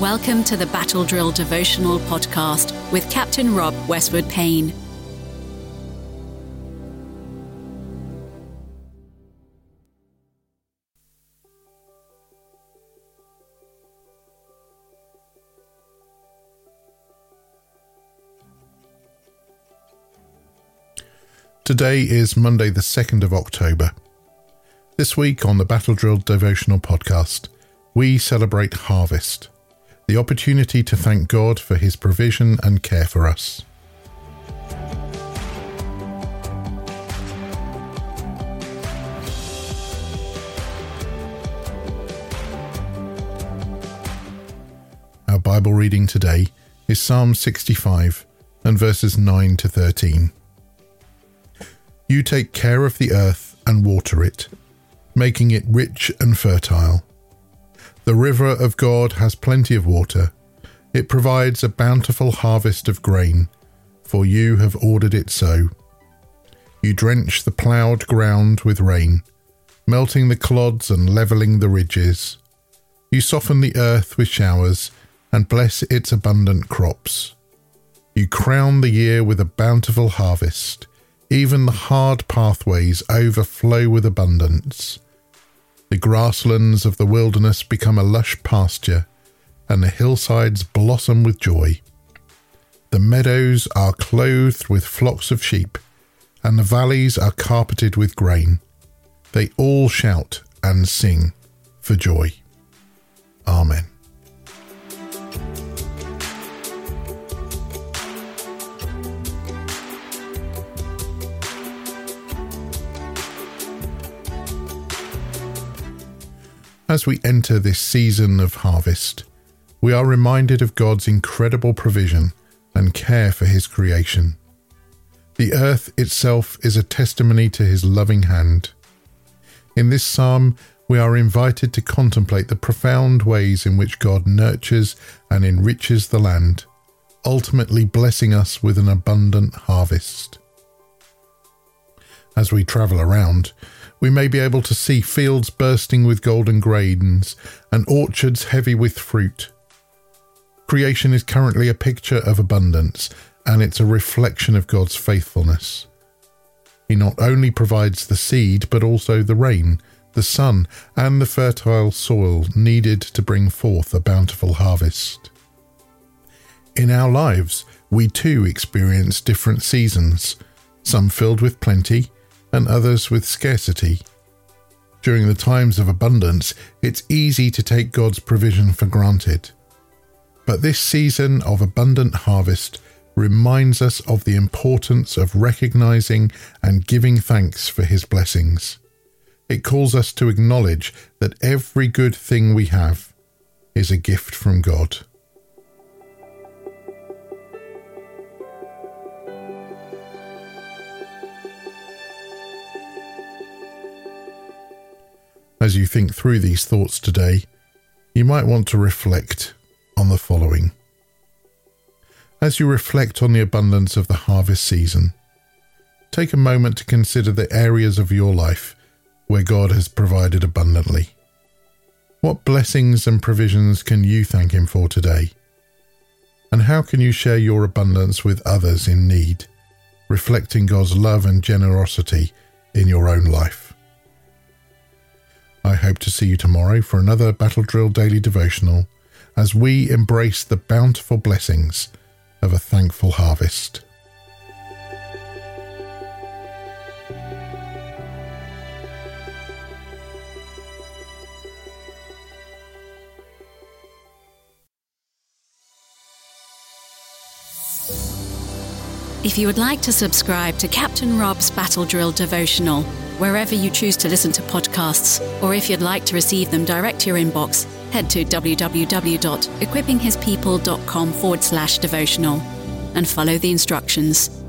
Welcome to the Battle Drill Devotional Podcast with Captain Rob Westwood Payne. Today is Monday, the 2nd of October. This week on the Battle Drill Devotional Podcast, we celebrate harvest, the opportunity to thank God for his provision and care for us. Our Bible reading today is Psalm 65 and verses 9 to 13. You take care of the earth and water it, making it rich and fertile. The river of God has plenty of water. It provides a bountiful harvest of grain, for you have ordered it so. You drench the ploughed ground with rain, melting the clods and levelling the ridges. You soften the earth with showers and bless its abundant crops. You crown the year with a bountiful harvest. Even the hard pathways overflow with abundance. The grasslands of the wilderness become a lush pasture, and the hillsides blossom with joy. The meadows are clothed with flocks of sheep, and the valleys are carpeted with grain. They all shout and sing for joy. Amen. As we enter this season of harvest, we are reminded of God's incredible provision and care for His creation. The earth itself is a testimony to His loving hand. In this psalm, we are invited to contemplate the profound ways in which God nurtures and enriches the land, ultimately blessing us with an abundant harvest. As we travel around, we may be able to see fields bursting with golden grains and orchards heavy with fruit. Creation is currently a picture of abundance, and it's a reflection of God's faithfulness. He not only provides the seed, but also the rain, the sun, and the fertile soil needed to bring forth a bountiful harvest. In our lives, we too experience different seasons, some filled with plenty and others with scarcity. During the times of abundance, it's easy to take God's provision for granted. But this season of abundant harvest reminds us of the importance of recognizing and giving thanks for His blessings. It calls us to acknowledge that every good thing we have is a gift from God. As you think through these thoughts today, you might want to reflect on the following. As you reflect on the abundance of the harvest season, take a moment to consider the areas of your life where God has provided abundantly. What blessings and provisions can you thank Him for today? And how can you share your abundance with others in need, reflecting God's love and generosity in your own life? I hope to see you tomorrow for another Battle Drill Daily Devotional as we embrace the bountiful blessings of a thankful harvest. If you would like to subscribe to Captain Rob's Battle Drill Devotional, wherever you choose to listen to podcasts, or if you'd like to receive them direct to your inbox, head to www.equippinghispeople.com forward slash devotional and follow the instructions.